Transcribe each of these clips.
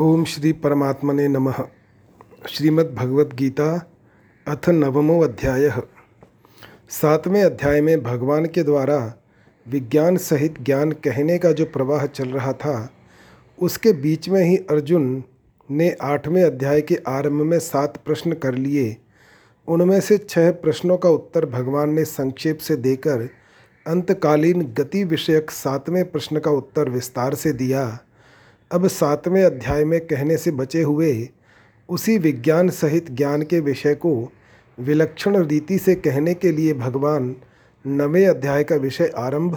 ओम श्री परमात्मने नमः। श्रीमद् भगवत गीता अथ नवमो अध्याय। सातवें अध्याय में भगवान के द्वारा विज्ञान सहित ज्ञान कहने का जो प्रवाह चल रहा था, उसके बीच में ही अर्जुन ने आठवें अध्याय के आरंभ में सात प्रश्न कर लिए। उनमें से छह प्रश्नों का उत्तर भगवान ने संक्षेप से देकर अंतकालीन गति विषयक सातवें प्रश्न का उत्तर विस्तार से दिया। अब सातवें अध्याय में कहने से बचे हुए उसी विज्ञान सहित ज्ञान के विषय को विलक्षण रीति से कहने के लिए भगवान नवे अध्याय का विषय आरंभ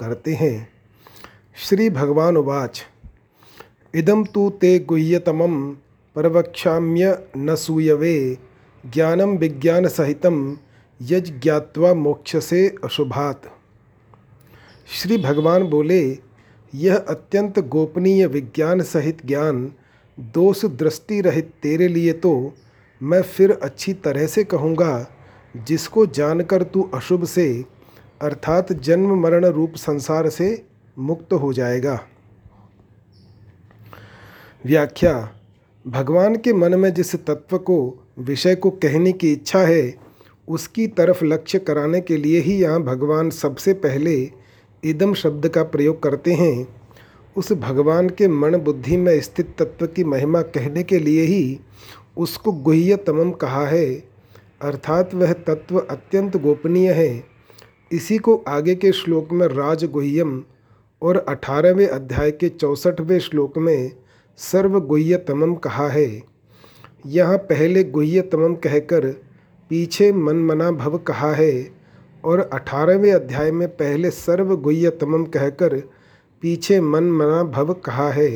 करते हैं। श्री भगवान उवाच इदम तु ते गुह्यतम प्रवक्ष्याम्य न सूयवे ज्ञानम विज्ञान सहित यज ज्ञात्वा मोक्ष से अशुभात। श्री भगवान बोले यह अत्यंत गोपनीय विज्ञान सहित ज्ञान, दोष दृष्टि रहित तेरे लिए तो मैं फिर अच्छी तरह से कहूँगा, जिसको जानकर तू अशुभ से, अर्थात जन्म मरण रूप संसार से मुक्त हो जाएगा। व्याख्या, भगवान के मन में जिस तत्व को, विषय को कहने की इच्छा है, उसकी तरफ़ लक्ष्य कराने के लिए ही यहाँ भगवान सबसे पहले इदम शब्द का प्रयोग करते हैं। उस भगवान के मन बुद्धि में स्थित तत्व की महिमा कहने के लिए ही उसको गुह्य तमम कहा है। अर्थात वह तत्व अत्यंत गोपनीय है। इसी को आगे के श्लोक में राजगुह्यम और अठारहवें अध्याय के चौसठवें श्लोक में सर्वगुह्यतमम कहा है। यहाँ पहले गुह्यतमम कहकर पीछे मनमना भव कहा है। और अठारहवें अध्याय में पहले सर्व गुह्यतमम कहकर पीछे मन मना भव कहा है।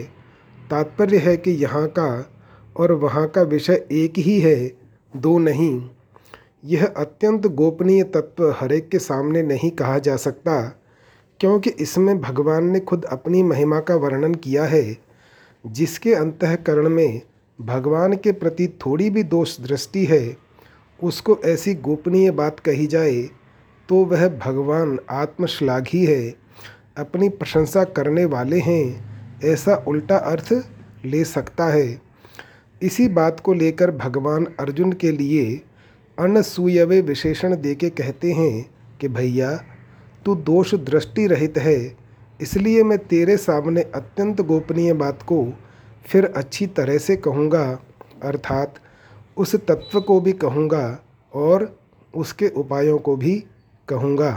तात्पर्य है कि यहाँ का और वहाँ का विषय एक ही है, दो नहीं। यह अत्यंत गोपनीय तत्व हरेक के सामने नहीं कहा जा सकता, क्योंकि इसमें भगवान ने खुद अपनी महिमा का वर्णन किया है, जिसके अंतकरण में भगवान के प्रति थोड़ी भी दोष दृष्टि है, उसको ऐसी गोपनीय बात कही जाए तो वह भगवान आत्मश्लाघी है, अपनी प्रशंसा करने वाले हैं, ऐसा उल्टा अर्थ ले सकता है। इसी बात को लेकर भगवान अर्जुन के लिए अनसूयवे विशेषण देके कहते हैं कि, भैया, तू दोष दृष्टि रहित है, इसलिए मैं तेरे सामने अत्यंत गोपनीय बात को फिर अच्छी तरह से कहूँगा, अर्थात उस तत्व को भी कहूँगा और उसके उपायों को भी कहूँगा।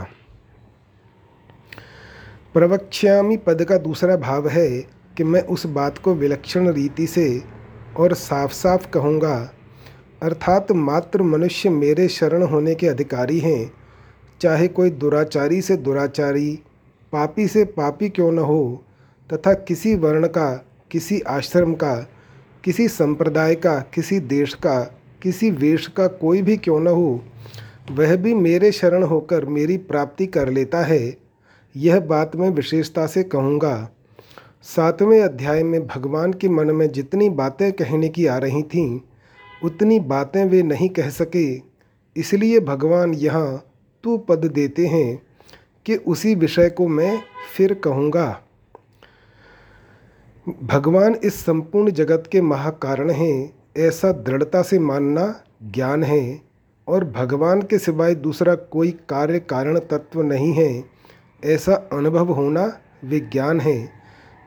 प्रवक्ष्यामी पद का दूसरा भाव है कि मैं उस बात को विलक्षण रीति से और साफ़ साफ़ कहूँगा, अर्थात मात्र मनुष्य मेरे शरण होने के अधिकारी हैं, चाहे कोई दुराचारी से दुराचारी, पापी से पापी क्यों न हो, तथा किसी वर्ण का, किसी आश्रम का, किसी संप्रदाय का, किसी देश का, किसी वेश का कोई भी क्यों न हो वह भी मेरे शरण होकर मेरी प्राप्ति कर लेता है, यह बात मैं विशेषता से कहूँगा। सातवें अध्याय में भगवान के मन में जितनी बातें कहने की आ रही थीं, उतनी बातें वे नहीं कह सके। इसलिए भगवान यहाँ तू पद देते हैं कि उसी विषय को मैं फिर कहूँगा। भगवान इस संपूर्ण जगत के महाकारण हैं, ऐसा दृढ़ता से मानना ज्ञान है। और भगवान के सिवाय दूसरा कोई कार्य कारण तत्व नहीं है, ऐसा अनुभव होना विज्ञान है।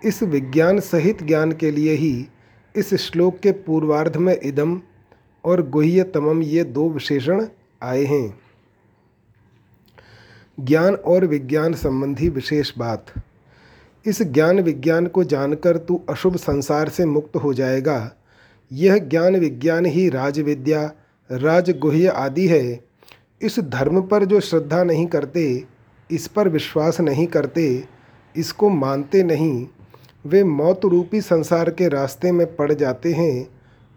इस विज्ञान सहित ज्ञान के लिए ही इस श्लोक के पूर्वार्ध में इदम और गुह्यतमम ये दो विशेषण आए हैं। ज्ञान और विज्ञान संबंधी विशेष बात। इस ज्ञान विज्ञान को जानकर तू अशुभ संसार से मुक्त हो जाएगा। यह ज्ञान विज्ञान ही राजविद्या राजगुह्य आदि है। इस धर्म पर जो श्रद्धा नहीं करते, इस पर विश्वास नहीं करते, इसको मानते नहीं, वे मौत रूपी संसार के रास्ते में पड़ जाते हैं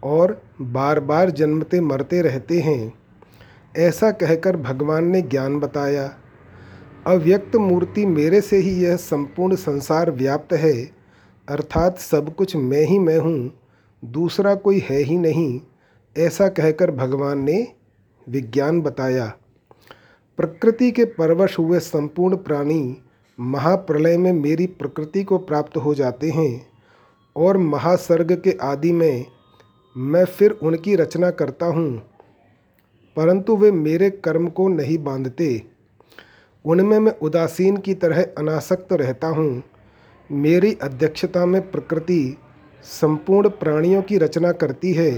और बार बार जन्मते मरते रहते हैं। ऐसा कहकर भगवान ने ज्ञान बताया, अव्यक्त मूर्ति मेरे से ही यह संपूर्ण संसार व्याप्त है, अर्थात सब कुछ मैं ही मैं हूँ, दूसरा कोई है ही नहीं। ऐसा कहकर भगवान ने विज्ञान बताया। प्रकृति के परवश हुए संपूर्ण प्राणी महाप्रलय में मेरी प्रकृति को प्राप्त हो जाते हैं और महासर्ग के आदि में मैं फिर उनकी रचना करता हूँ, परंतु वे मेरे कर्म को नहीं बांधते। उनमें मैं उदासीन की तरह अनासक्त रहता हूँ। मेरी अध्यक्षता में प्रकृति संपूर्ण प्राणियों की रचना करती है।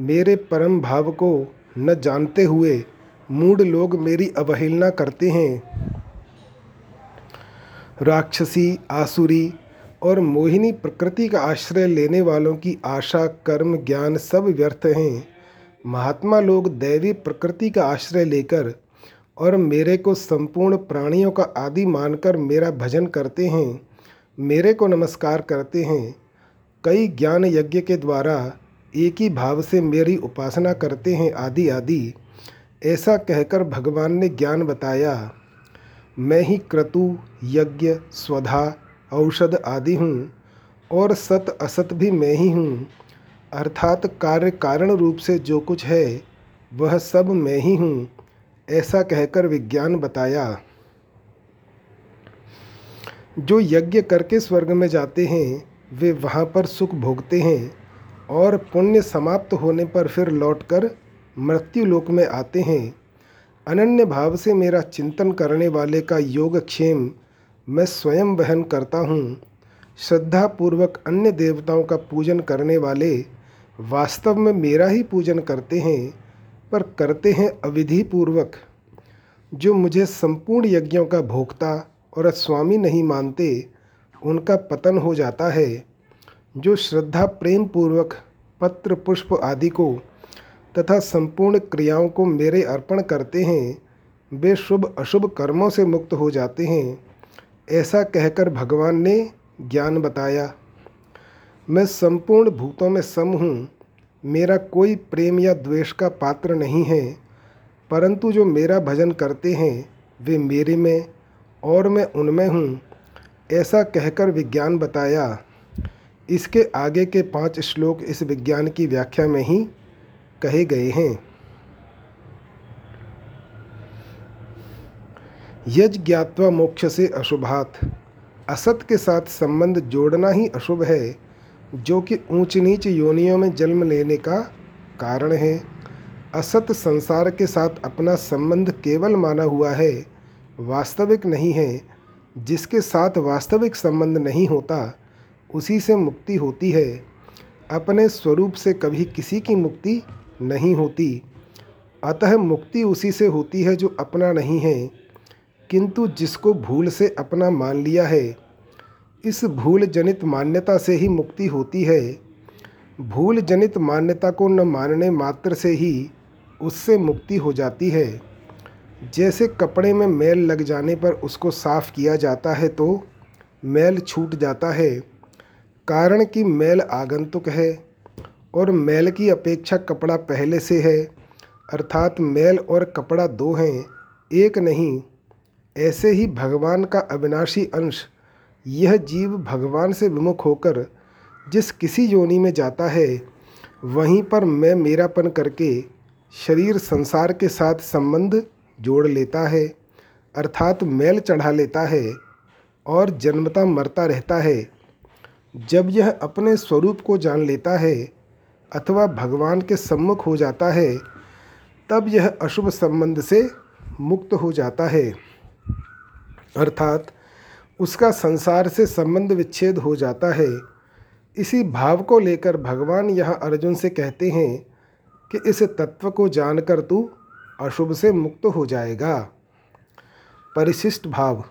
मेरे परम भाव को न जानते हुए मूढ़ लोग मेरी अवहेलना करते हैं। राक्षसी, आसुरी और मोहिनी प्रकृति का आश्रय लेने वालों की आशा, कर्म, ज्ञान सब व्यर्थ हैं। महात्मा लोग दैवी प्रकृति का आश्रय लेकर और मेरे को संपूर्ण प्राणियों का आदि मानकर मेरा भजन करते हैं, मेरे को नमस्कार करते हैं। कई ज्ञान यज्ञ के द्वारा एक ही भाव से मेरी उपासना करते हैं आदि आदि। ऐसा कहकर भगवान ने ज्ञान बताया, मैं ही क्रतु, यज्ञ, स्वधा, औषध आदि हूँ और सत असत भी मैं ही हूँ। अर्थात कार्य कारण रूप से जो कुछ है, वह सब मैं ही हूँ। ऐसा कहकर विज्ञान बताया। जो यज्ञ करके स्वर्ग में जाते हैं, वे वहाँ पर सुख भोगते हैं। और पुण्य समाप्त होने पर फिर लौटकर मृत्यु लोक में आते हैं। अनन्य भाव से मेरा चिंतन करने वाले का योगक्षेम मैं स्वयं वहन करता हूँ। श्रद्धापूर्वक अन्य देवताओं का पूजन करने वाले वास्तव में मेरा ही पूजन करते हैं, पर करते हैं अविधि पूर्वक जो मुझे संपूर्ण यज्ञों का भोक्ता और स्वामी नहीं मानते, उनका पतन हो जाता है। जो श्रद्धा प्रेम पूर्वक पत्र, पुष्प आदि को तथा संपूर्ण क्रियाओं को मेरे अर्पण करते हैं, वे शुभ, अशुभ कर्मों से मुक्त हो जाते हैं, ऐसा कहकर भगवान ने ज्ञान बताया। मैं संपूर्ण भूतों में सम हूँ, मेरा कोई प्रेम या द्वेष का पात्र नहीं है, परंतु जो मेरा भजन करते हैं, वे मेरे में और मैं उनमें हूँ, ऐसा कहकर विज्ञान बताया। इसके आगे के पाँच श्लोक इस विज्ञान की व्याख्या में ही कहे गए हैं। यज ज्ञात्वा मोक्ष से अशुभात। असत के साथ संबंध जोड़ना ही अशुभ है, जो कि ऊंच नीच योनियों में जन्म लेने का कारण है। असत संसार के साथ अपना संबंध केवल माना हुआ है, वास्तविक नहीं है, जिसके साथ वास्तविक संबंध नहीं होता उसी से मुक्ति होती है। अपने स्वरूप से कभी किसी की मुक्ति नहीं होती। अतः मुक्ति उसी से होती है जो अपना नहीं है। किंतु जिसको भूल से अपना मान लिया है, इस भूल जनित मान्यता से ही मुक्ति होती है। भूल जनित मान्यता को न मानने मात्र से ही उससे मुक्ति हो जाती है। जैसे कपड़े में मैल लग जाने पर उसको साफ़ किया जाता है तो मैल छूट जाता है। कारण कि मैल आगंतुक है और मैल की अपेक्षा कपड़ा पहले से है, अर्थात मैल और कपड़ा दो हैं, एक नहीं। ऐसे ही भगवान का अविनाशी अंश, यह जीव भगवान से विमुख होकर जिस किसी योनि में जाता है, वहीं पर मैं मेरापन करके शरीर संसार के साथ संबंध जोड़ लेता है, अर्थात मैल चढ़ा लेता है और जन्मता मरता रहता है। जब यह अपने स्वरूप को जान लेता है अथवा भगवान के सम्मुख हो जाता है, तब यह अशुभ संबंध से मुक्त हो जाता है। अर्थात उसका संसार से संबंध विच्छेद हो जाता है। इसी भाव को लेकर भगवान यह अर्जुन से कहते हैं कि इस तत्व को जानकर तू अशुभ से मुक्त हो जाएगा। परिशिष्ट भाव,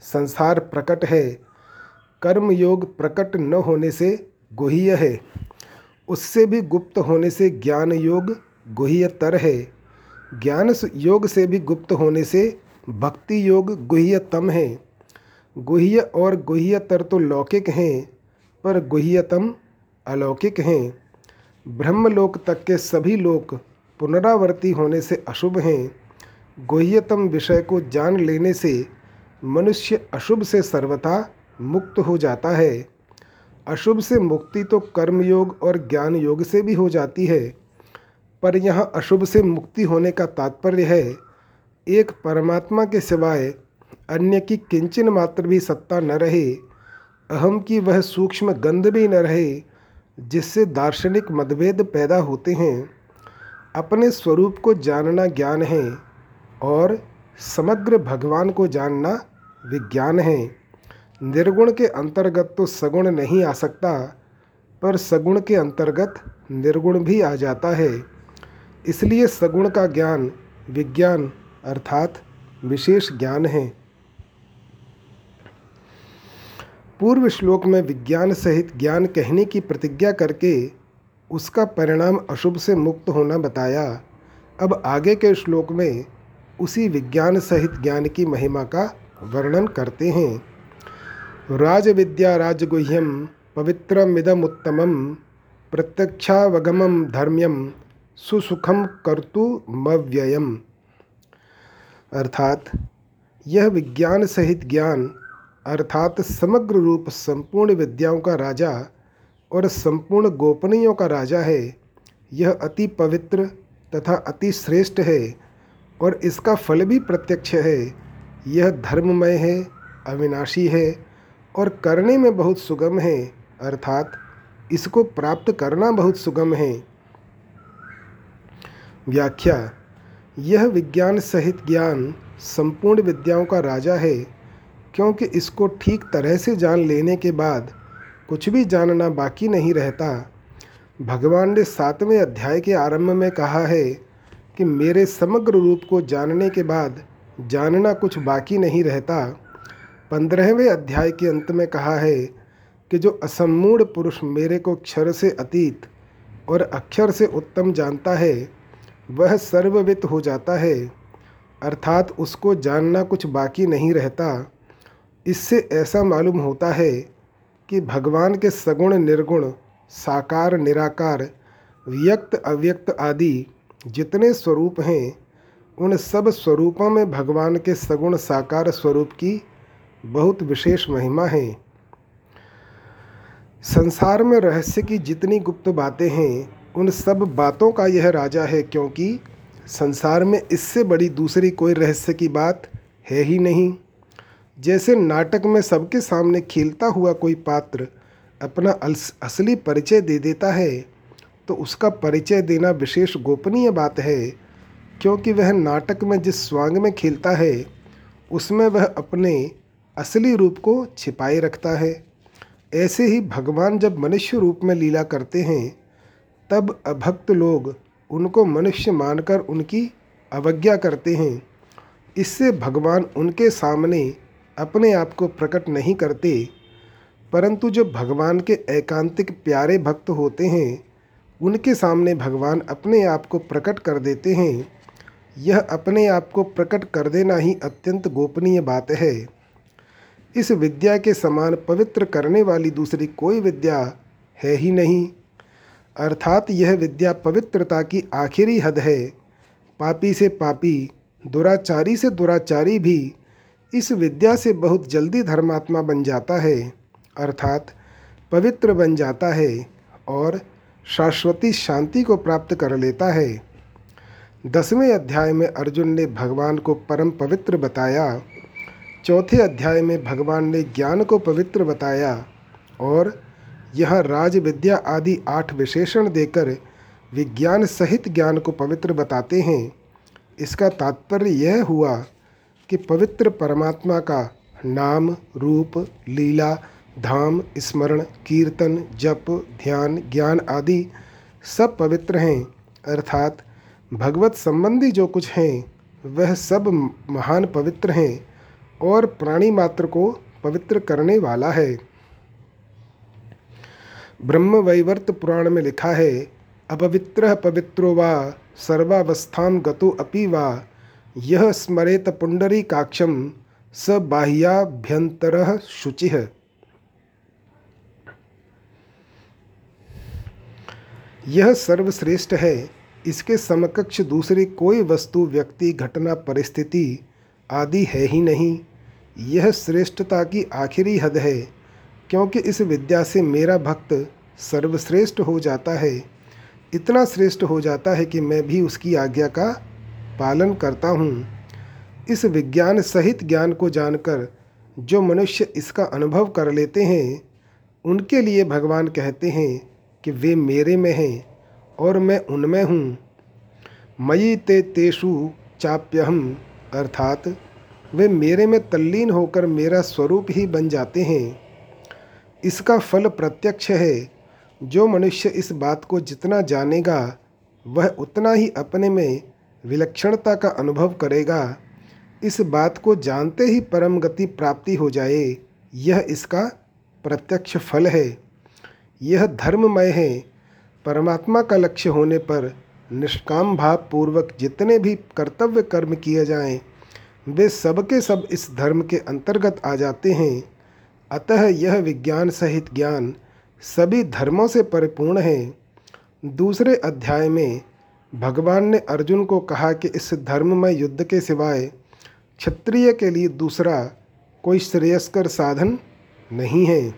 संसार प्रकट है कर्म योग प्रकट न होने से गुह्य है। उससे भी गुप्त होने से ज्ञान योग गुह्यतर है। ज्ञान योग से भी गुप्त होने से भक्ति योग गुह्यतम है। गुह्य और गुह्यतर तो लौकिक हैं, पर गुह्यतम अलौकिक हैं। ब्रह्मलोक तक के सभी लोक पुनरावर्ती होने से अशुभ हैं। गुह्यतम विषय को जान लेने से मनुष्य अशुभ से सर्वथा मुक्त हो जाता है। अशुभ से मुक्ति तो कर्मयोग और ज्ञान योग से भी हो जाती है। पर यहाँ अशुभ से मुक्ति होने का तात्पर्य है। एक परमात्मा के सिवाय अन्य की किंचन मात्र भी सत्ता न रहे। अहम की वह सूक्ष्म गंध भी न रहे, जिससे दार्शनिक मतभेद पैदा होते हैं। अपने स्वरूप को जानना ज्ञान है और समग्र भगवान को जानना विज्ञान है। निर्गुण के अंतर्गत तो सगुण नहीं आ सकता, पर सगुण के अंतर्गत निर्गुण भी आ जाता है। इसलिए सगुण का ज्ञान विज्ञान अर्थात विशेष ज्ञान है। पूर्व श्लोक में विज्ञान सहित ज्ञान कहने की प्रतिज्ञा करके उसका परिणाम अशुभ से मुक्त होना बताया। अब आगे के श्लोक में उसी विज्ञान सहित ज्ञान की महिमा का वर्णन करते हैं। राज विद्या राजगुह्यम पवित्रमिदमुत्तमं प्रत्यक्षावगमं धर्म्यम सुसुखम कर्तुमव्ययम। अर्थात, यह विज्ञान सहित ज्ञान, अर्थात समग्र रूप संपूर्ण विद्याओं का राजा और संपूर्ण गोपनीयों का राजा है, यह अति पवित्र तथा अति श्रेष्ठ है और इसका फल भी प्रत्यक्ष है। यह धर्ममय है, अविनाशी है और करने में बहुत सुगम है, अर्थात इसको प्राप्त करना बहुत सुगम है। व्याख्या, यह विज्ञान सहित ज्ञान संपूर्ण विद्याओं का राजा है, क्योंकि इसको ठीक तरह से जान लेने के बाद कुछ भी जानना बाकी नहीं रहता। भगवान ने सातवें अध्याय के आरंभ में कहा है कि मेरे समग्र रूप को जानने के बाद जानना कुछ बाकी नहीं रहता। पंद्रहवें अध्याय के अंत में कहा है कि जो असमूढ़ पुरुष मेरे को क्षर से अतीत और अक्षर से उत्तम जानता है, वह सर्ववित हो जाता है, अर्थात उसको जानना कुछ बाकी नहीं रहता। इससे ऐसा मालूम होता है कि भगवान के सगुण निर्गुण, साकार निराकार, व्यक्त अव्यक्त आदि जितने स्वरूप हैं, उन सब स्वरूपों में भगवान के सगुण साकार स्वरूप की बहुत विशेष महिमा है। संसार में रहस्य की जितनी गुप्त बातें हैं, उन सब बातों का यह राजा है क्योंकि संसार में इससे बड़ी दूसरी कोई रहस्य की बात है ही नहीं। जैसे नाटक में सबके सामने खेलता हुआ कोई पात्र अपना असली परिचय दे देता है तो उसका परिचय देना विशेष गोपनीय बात है, क्योंकि वह नाटक में जिस स्वांग में खेलता है, उसमें वह अपने असली रूप को छिपाए रखता है। ऐसे ही भगवान जब मनुष्य रूप में लीला करते हैं, तब अभक्त लोग उनको मनुष्य मानकर उनकी अवज्ञा करते हैं। इससे भगवान उनके सामने अपने आप को प्रकट नहीं करते, परंतु जो भगवान के एकांतिक प्यारे भक्त होते हैं, उनके सामने भगवान अपने आप को प्रकट कर देते हैं। यह अपने आप को प्रकट कर देना ही अत्यंत गोपनीय बात है। इस विद्या के समान पवित्र करने वाली दूसरी कोई विद्या है ही नहीं। अर्थात यह विद्या पवित्रता की आखिरी हद है। पापी से पापी, दुराचारी से दुराचारी भी इस विद्या से बहुत जल्दी धर्मात्मा बन जाता है, अर्थात पवित्र बन जाता है और शाश्वती शांति को प्राप्त कर लेता है। दसवें अध्याय में अर्जुन ने भगवान को परम पवित्र बताया। चौथे अध्याय में भगवान ने ज्ञान को पवित्र बताया और यह राज विद्या आदि आठ विशेषण देकर विज्ञान सहित ज्ञान को पवित्र बताते हैं। इसका तात्पर्य यह हुआ कि पवित्र परमात्मा का नाम, रूप, लीला, धाम, स्मरण, कीर्तन, जप, ध्यान, ज्ञान आदि सब पवित्र हैं। अर्थात भगवत संबंधी जो कुछ हैं, वह सब महान पवित्र हैं। और प्राणी मात्र को पवित्र करने वाला है। ब्रह्म वैवर्त पुराण में लिखा है, अपवित्र पवित्रो वा सर्वावस्था गतो अपि वा। यह स्मरेत पुंडरी काक्षम स बाह्याभ्यंतर शुचि। यह सर्वश्रेष्ठ है, इसके समकक्ष दूसरी कोई वस्तु, व्यक्ति, घटना, परिस्थिति आदि है ही नहीं। यह श्रेष्ठता की आखिरी हद है, क्योंकि इस विद्या से मेरा भक्त सर्वश्रेष्ठ हो जाता है। इतना श्रेष्ठ हो जाता है कि मैं भी उसकी आज्ञा का पालन करता हूँ। इस विज्ञान सहित ज्ञान को जानकर जो मनुष्य इसका अनुभव कर लेते हैं, उनके लिए भगवान कहते हैं कि वे मेरे में हैं और मैं उनमें हूँ। मयि ते तेषु चाप्यहम अर्थात वे मेरे में तल्लीन होकर मेरा स्वरूप ही बन जाते हैं। इसका फल प्रत्यक्ष है। जो मनुष्य इस बात को जितना जानेगा वह उतना ही अपने में विलक्षणता का अनुभव करेगा। इस बात को जानते ही परम गति प्राप्ति हो जाए। यह इसका प्रत्यक्ष फल है। यह धर्ममय है। परमात्मा का लक्ष्य होने पर निष्काम भाव पूर्वक जितने भी कर्तव्य कर्म किए जाएँ, वे सबके सब इस धर्म के अंतर्गत आ जाते हैं। अतः यह विज्ञान सहित ज्ञान सभी धर्मों से परिपूर्ण है। दूसरे अध्याय में भगवान ने अर्जुन को कहा कि इस धर्ममय युद्ध के सिवाय क्षत्रिय के लिए दूसरा कोई श्रेयस्कर साधन नहीं है।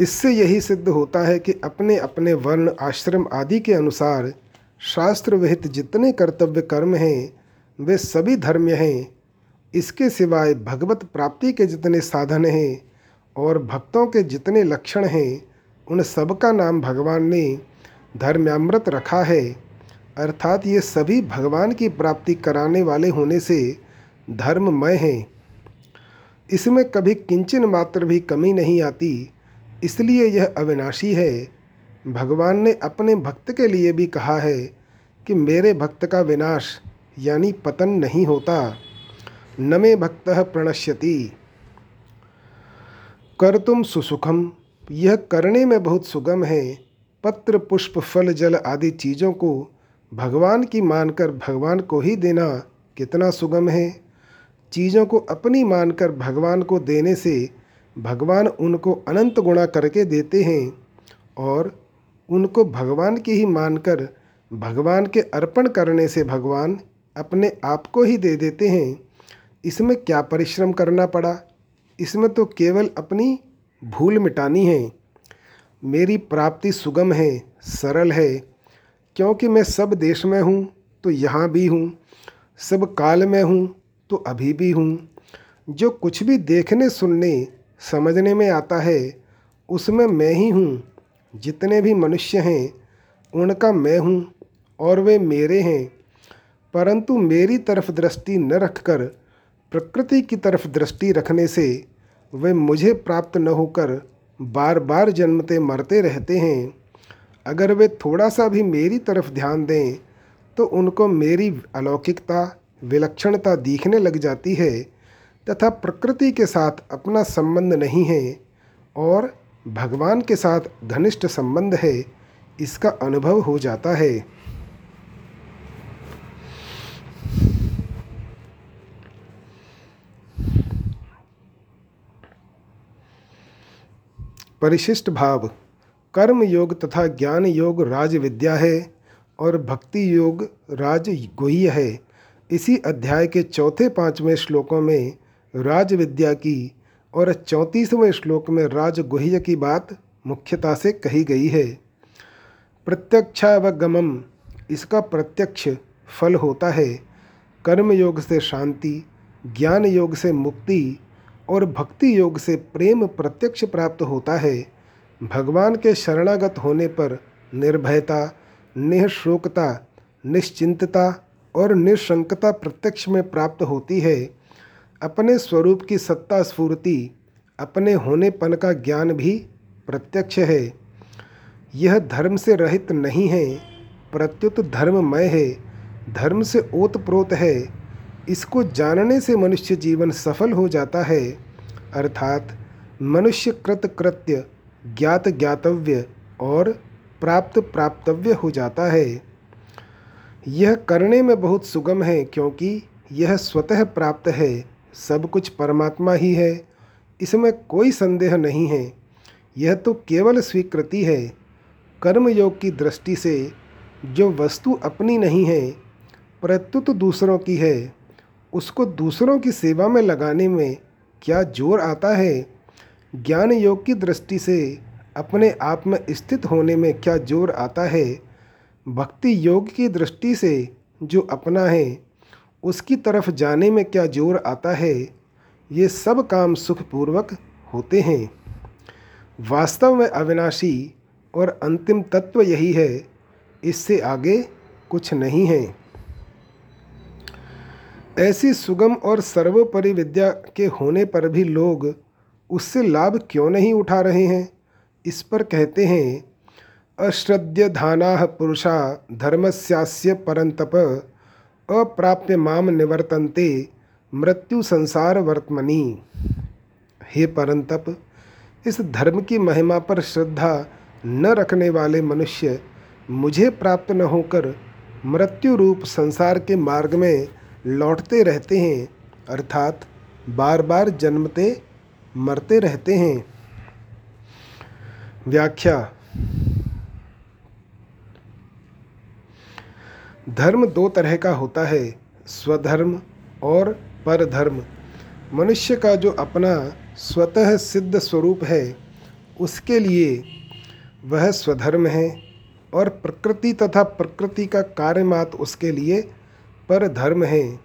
इससे यही सिद्ध होता है कि अपने अपने वर्ण, आश्रम आदि के अनुसार शास्त्र विहित जितने कर्तव्य कर्म हैं, वे सभी धर्म हैं। इसके सिवाय भगवत प्राप्ति के जितने साधन हैं और भक्तों के जितने लक्षण हैं, उन सब का नाम भगवान ने धर्म्यामृत रखा है। अर्थात ये सभी भगवान की प्राप्ति कराने वाले होने से धर्ममय हैं। इसमें कभी किंचन मात्र भी कमी नहीं आती, इसलिए यह अविनाशी है। भगवान ने अपने भक्त के लिए भी कहा है कि मेरे भक्त का विनाश, यानी पतन नहीं होता। न मे भक्त प्रणश्यति। कर तुम सुसुखम, यह करने में बहुत सुगम है। पत्र, पुष्प, फल, जल आदि चीज़ों को भगवान की मानकर भगवान को ही देना कितना सुगम है। चीज़ों को अपनी मानकर भगवान को देने से भगवान उनको अनंत गुणा करके देते हैं और उनको भगवान की ही मानकर, भगवान के अर्पण करने से भगवान अपने आप को ही दे देते हैं। इसमें क्या परिश्रम करना पड़ा? इसमें तो केवल अपनी भूल मिटानी है। मेरी प्राप्ति सुगम है, सरल है। क्योंकि मैं सब देश में हूँ तो यहाँ भी हूँ। सब काल में हूँ तो अभी भी हूँ। जो कुछ भी देखने, सुनने, समझने में आता है, उसमें मैं ही हूँ। जितने भी मनुष्य हैं, उनका मैं हूँ और वे मेरे हैं। परंतु मेरी तरफ़ दृष्टि न रखकर, प्रकृति की तरफ़ दृष्टि रखने से वे मुझे प्राप्त न होकर बार बार जन्मते मरते रहते हैं। अगर वे थोड़ा सा भी मेरी तरफ़ ध्यान दें तो उनको मेरी अलौकिकता, विलक्षणता दिखने लग जाती है, तथा प्रकृति के साथ अपना संबंध नहीं है और भगवान के साथ घनिष्ठ संबंध है, इसका अनुभव हो जाता है। परिशिष्ट भाव, कर्म योग तथा ज्ञान योग राज विद्या है और भक्ति योग राज गुह्य है। इसी अध्याय के चौथे पाँचवें श्लोकों में राज विद्या की और चौंतीसवें श्लोक में राजगुह्य की बात मुख्यता से कही गई है। प्रत्यक्षावगमम, इसका प्रत्यक्ष फल होता है। कर्म योग से शांति ज्ञान योग से मुक्ति और भक्ति योग से प्रेम प्रत्यक्ष प्राप्त होता है। भगवान के शरणागत होने पर निर्भयता निःशोकता निश्चिंतता और निशंकता प्रत्यक्ष में प्राप्त होती है। अपने स्वरूप की सत्ता स्फूर्ति, अपने होनेपन का ज्ञान भी प्रत्यक्ष है। यह धर्म से रहित नहीं है, प्रत्युत धर्ममय है, धर्म से ओतप्रोत है। इसको जानने से मनुष्य जीवन सफल हो जाता है, अर्थात मनुष्य कृत कृत्य ज्ञात ज्ञातव्य और प्राप्त प्राप्तव्य हो जाता है। यह करने में बहुत सुगम है, क्योंकि यह स्वतः प्राप्त है। सब कुछ परमात्मा ही है, इसमें कोई संदेह नहीं है। यह तो केवल स्वीकृति है, कर्मयोग की दृष्टि से, जो वस्तु अपनी नहीं है, प्रत्युत दूसरों की है। उसको दूसरों की सेवा में लगाने में क्या ज़ोर आता है? ज्ञान योग की दृष्टि से, अपने आप में स्थित होने में क्या ज़ोर आता है? भक्ति योग की दृष्टि से, जो अपना है उसकी तरफ़ जाने में क्या ज़ोर आता है? ये सब काम सुखपूर्वक होते हैं। वास्तव में अविनाशी और अंतिम तत्व यही है, इससे आगे कुछ नहीं है। ऐसी सुगम और सर्वोपरि विद्या के होने पर भी लोग उससे लाभ क्यों नहीं उठा रहे हैं? इस पर कहते हैं अश्रद्य धाना पुरुषा धर्मस्यास्य परंतप अप्राप्य माम निवर्तन्ते, मृत्यु संसार वर्तमनी। हे परंतप, इस धर्म की महिमा पर श्रद्धा न रखने वाले मनुष्य मुझे प्राप्त न होकर मृत्यु रूप संसार के मार्ग में लौटते रहते हैं, अर्थात बार बार जन्मते, मरते रहते हैं। व्याख्या धर्म दो तरह का होता है, स्वधर्म और परधर्म। मनुष्य का जो अपना स्वतः सिद्ध स्वरूप है, उसके लिए वह स्वधर्म है और प्रकृति तथा प्रकृति का कार्यमात उसके लिए परधर्म है।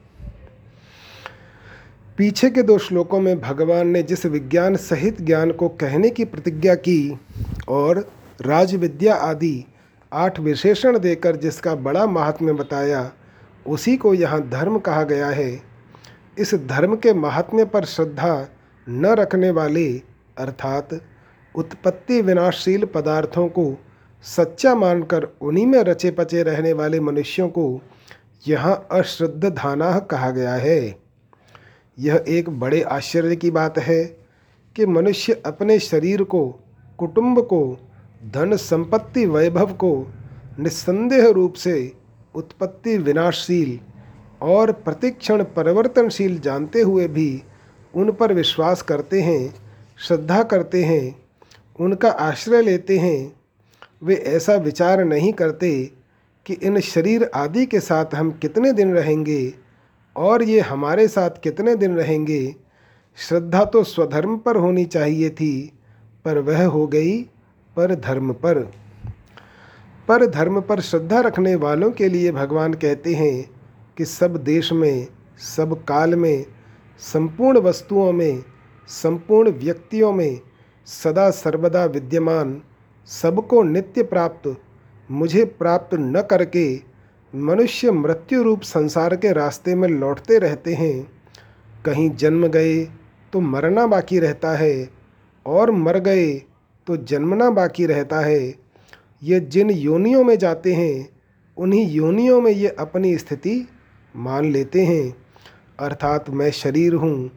पीछे के दो श्लोकों में भगवान ने जिस विज्ञान सहित ज्ञान को कहने की प्रतिज्ञा की और राजविद्या आदि आठ विशेषण देकर जिसका बड़ा महात्म्य बताया, उसी को यहाँ धर्म कहा गया है। इस धर्म के महात्म्य पर श्रद्धा न रखने वाले, अर्थात उत्पत्ति विनाशशील पदार्थों को सच्चा मानकर उन्हीं में रचे पचे रहने वाले मनुष्यों को यहाँ अश्रद्ध धाना कहा गया है। यह एक बड़े आश्चर्य की बात है कि मनुष्य अपने शरीर को, कुटुंब को धन संपत्ति वैभव को निस्संदेह रूप से उत्पत्ति विनाशशील और प्रतिक्षण परिवर्तनशील जानते हुए भी उन पर विश्वास करते हैं, श्रद्धा करते हैं, उनका आश्रय लेते हैं। वे ऐसा विचार नहीं करते कि इन शरीर आदि के साथ हम कितने दिन रहेंगे और ये हमारे साथ कितने दिन रहेंगे। श्रद्धा तो स्वधर्म पर होनी चाहिए थी, पर वह हो गई। पर धर्म पर। पर धर्म पर श्रद्धा रखने वालों के लिए भगवान कहते हैं कि सब देश में, सब काल में, संपूर्ण वस्तुओं में, संपूर्ण व्यक्तियों में सदा सर्वदा विद्यमान, सबको नित्य प्राप्त, मुझे प्राप्त न करके मनुष्य मृत्यु रूप संसार के रास्ते में लौटते रहते हैं। कहीं जन्म गए तो मरना बाकी रहता है और मर गए तो जन्मना बाकी रहता है। ये जिन योनियों में जाते हैं, उन्हीं योनियों में ये अपनी स्थिति मान लेते हैं। अर्थात मैं शरीर हूँ,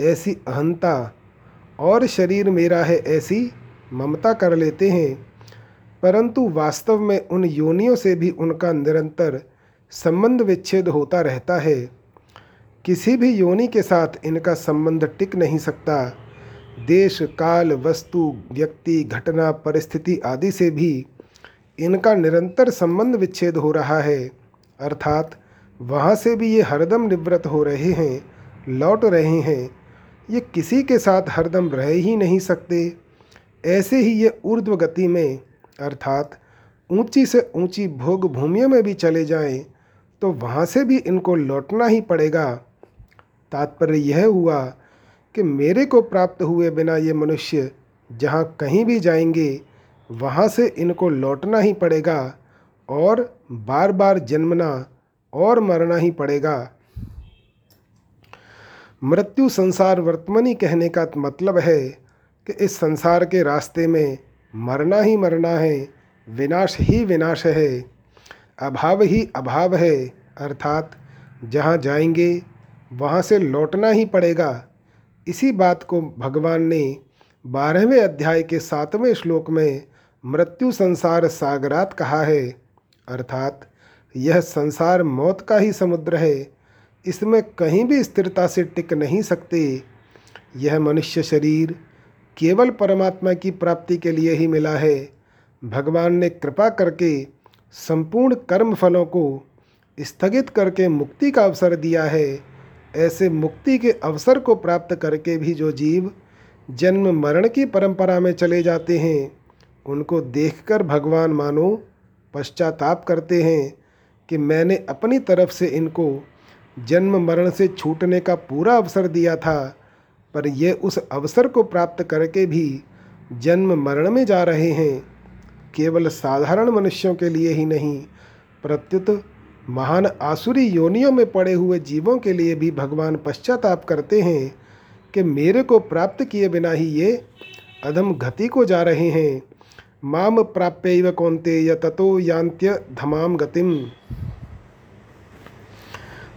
ऐसी अहंता, और शरीर मेरा है ऐसी ममता कर लेते हैं। परंतु वास्तव में उन योनियों से भी उनका निरंतर संबंध विच्छेद होता रहता है। किसी भी योनि के साथ इनका संबंध टिक नहीं सकता। देश काल वस्तु व्यक्ति, घटना, परिस्थिति आदि से भी इनका निरंतर संबंध विच्छेद हो रहा है। अर्थात, वहाँ से भी ये हरदम निवृत्त हो रहे हैं, लौट रहे हैं। ये किसी के साथ हरदम रह ही नहीं सकते। ऐसे ही ये ऊर्ध्व गति में, अर्थात, ऊँची से ऊँची भोग भूमियों में भी चले जाएँ तो वहाँ से भी इनको लौटना ही पड़ेगा। तात्पर्य यह हुआ कि मेरे को प्राप्त हुए बिना ये मनुष्य जहाँ कहीं भी जाएँगे, वहाँ से इनको लौटना ही पड़ेगा और बार बार जन्मना और मरना ही पड़ेगा। मृत्यु संसार वर्तमनी कहने का मतलब है कि इस संसार के रास्ते में मरना ही मरना है, विनाश ही विनाश है। अभाव ही अभाव है, अर्थात जहाँ जाएँगे, वहाँ से लौटना ही पड़ेगा। इसी बात को भगवान ने बारहवें अध्याय के सातवें श्लोक में मृत्यु संसार सागरात कहा है, अर्थात यह संसार मौत का ही समुद्र है, इसमें कहीं भी स्थिरता से टिक नहीं सकते। यह मनुष्य शरीर केवल परमात्मा की प्राप्ति के लिए ही मिला है। भगवान ने कृपा करके संपूर्ण कर्म फलों को स्थगित करके मुक्ति का अवसर दिया है। ऐसे मुक्ति के अवसर को प्राप्त करके भी जो जीव जन्म मरण की परंपरा में चले जाते हैं, उनको देखकर भगवान मानो पश्चाताप करते हैं कि मैंने अपनी तरफ़ से इनको जन्म मरण से छूटने का पूरा अवसर दिया था, पर ये उस अवसर को प्राप्त करके भी जन्म मरण में जा रहे हैं। केवल साधारण मनुष्यों के लिए ही नहीं, प्रत्युत महान आसुरी योनियों में पड़े हुए जीवों के लिए भी भगवान पश्चाताप करते हैं कि मेरे को प्राप्त किए बिना ही ये अधम गति को जा रहे हैं। माम प्राप्य कौनते ततो यांत्य धमाम गतिम।